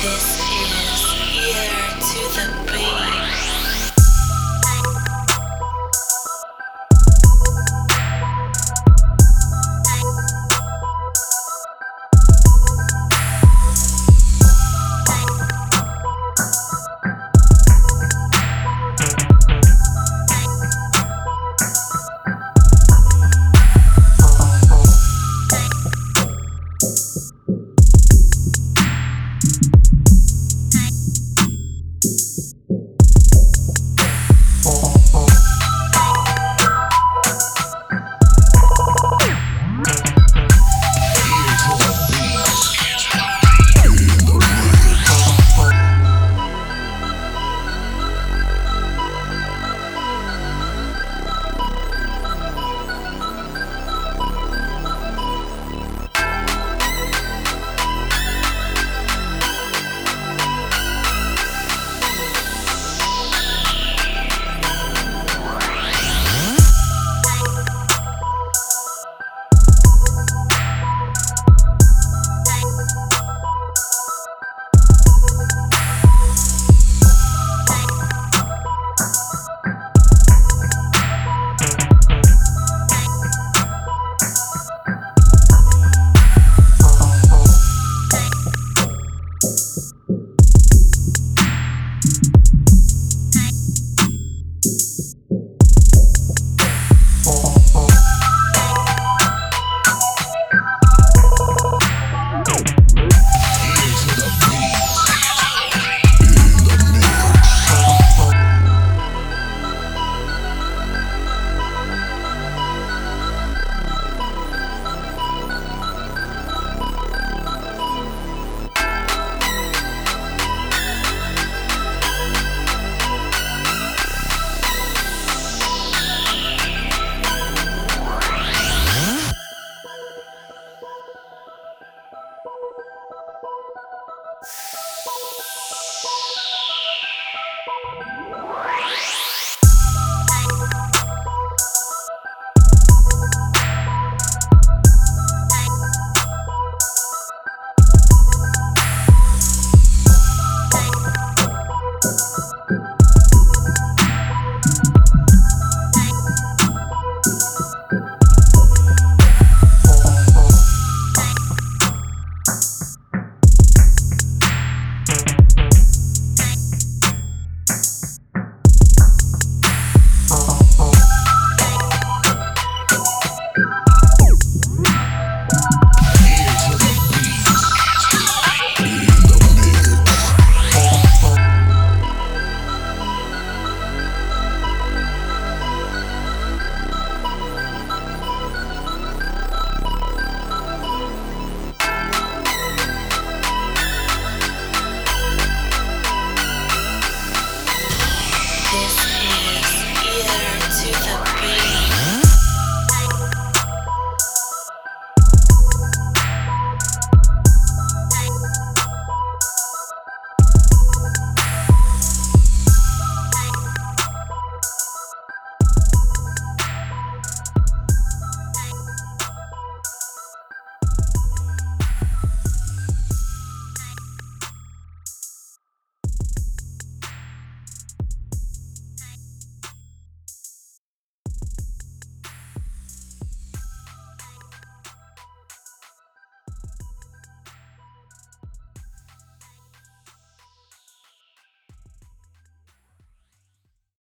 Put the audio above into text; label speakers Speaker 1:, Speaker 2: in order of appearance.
Speaker 1: This.